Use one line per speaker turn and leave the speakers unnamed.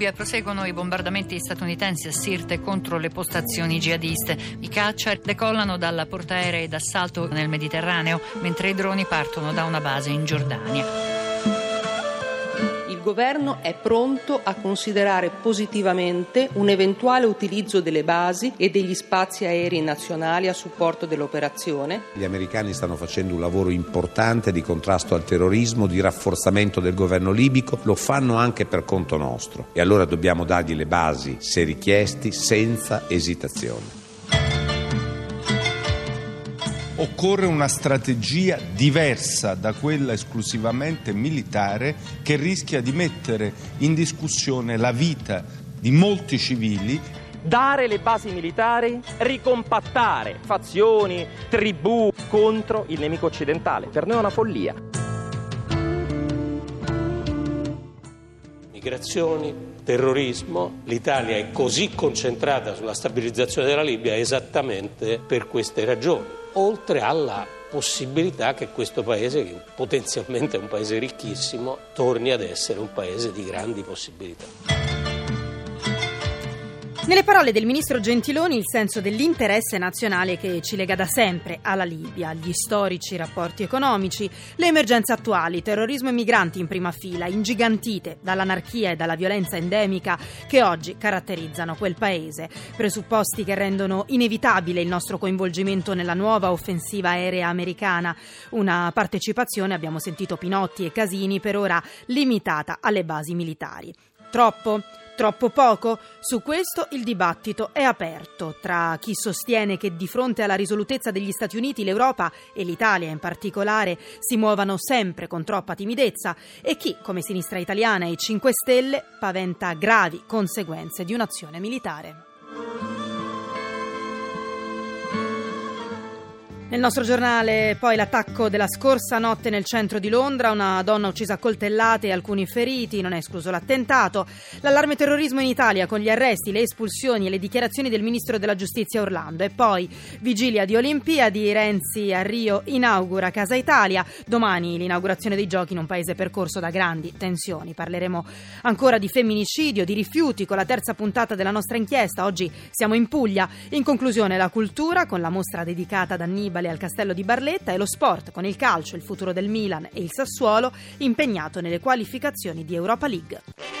Libia proseguono i bombardamenti statunitensi a Sirte contro le postazioni jihadiste. I caccia decollano dalla portaerei d'assalto nel Mediterraneo, mentre i droni partono da una base in Giordania
il governo è pronto a considerare positivamente un eventuale utilizzo delle basi e degli spazi aerei nazionali a supporto dell'operazione.
Gli americani stanno facendo un lavoro importante di contrasto al terrorismo, di rafforzamento del governo libico, lo fanno anche per conto nostro e allora dobbiamo dargli le basi, se richiesti, senza esitazione.
Occorre una strategia diversa da quella esclusivamente militare che rischia di mettere in discussione la vita di molti civili
dare le basi militari, ricompattare fazioni, tribù contro il nemico occidentale. Per noi è una follia.
Migrazioni, terrorismo, l'Italia è così concentrata sulla stabilizzazione della Libia esattamente per queste ragioni oltre alla possibilità che questo paese, che potenzialmente è un paese ricchissimo, torni ad essere un paese di grandi possibilità.
Nelle parole del ministro Gentiloni il senso dell'interesse nazionale che ci lega da sempre alla Libia, gli storici rapporti economici, le emergenze attuali, terrorismo e migranti in prima fila, ingigantite dall'anarchia e dalla violenza endemica che oggi caratterizzano quel paese, presupposti che rendono inevitabile il nostro coinvolgimento nella nuova offensiva aerea americana, una partecipazione, abbiamo sentito Pinotti e Casini, per ora limitata alle basi militari. Troppo? Troppo poco? Su questo il dibattito è aperto tra chi sostiene che di fronte alla risolutezza degli Stati Uniti l'Europa e l'Italia in particolare si muovano sempre con troppa timidezza e chi, come Sinistra Italiana e 5 Stelle, paventa gravi conseguenze di un'azione militare. Nel nostro giornale poi l'attacco della scorsa notte nel centro di Londra, una donna uccisa a coltellate e alcuni feriti, non è escluso l'attentato, l'allarme terrorismo in Italia con gli arresti, le espulsioni e le dichiarazioni del ministro della giustizia Orlando. E poi vigilia di Olimpiadi, Renzi a Rio inaugura Casa Italia, domani l'inaugurazione dei giochi in un paese percorso da grandi tensioni. Parleremo ancora di femminicidio, di rifiuti con la terza puntata della nostra inchiesta, oggi siamo in Puglia, in conclusione la cultura con la mostra dedicata ad Annibale Annibale al Castello di Barletta e lo sport con il calcio, il futuro del Milan e il Sassuolo impegnato nelle qualificazioni di Europa League.